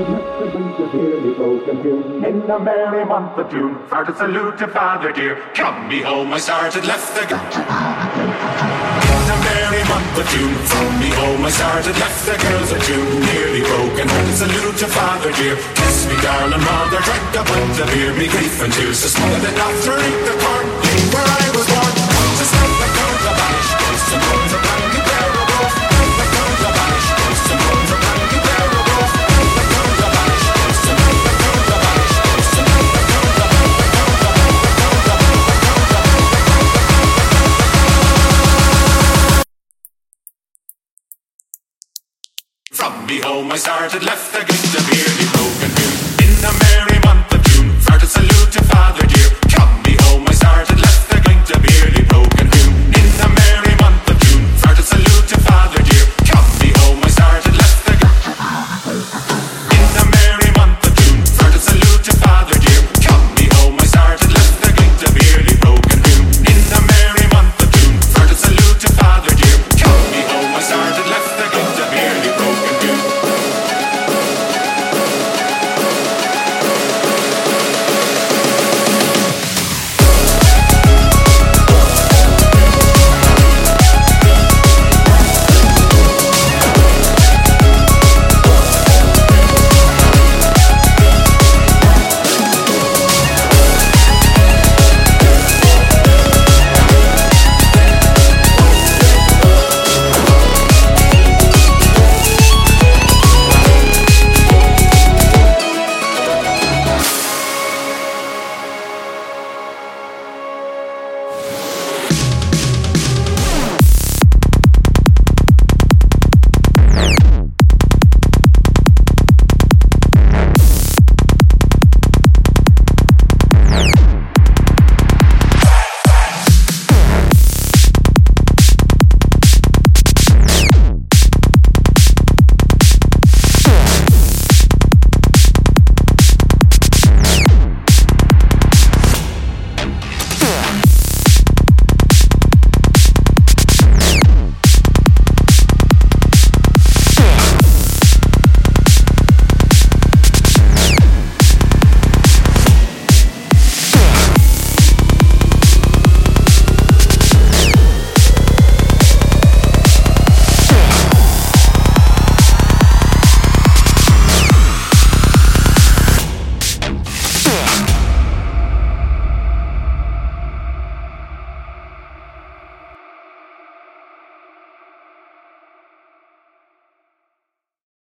In the merry month of June, far to salute to Father dear. Come me home, I started, left the girl. In the merry month of June, from me home I started, left the girls of Tuam. Nearly broken hearted, salute to Father dear. Kiss me, darling mother, drank a pint of beer, me grief and tears, so small that not three. From me home I started, left gate of beer, broken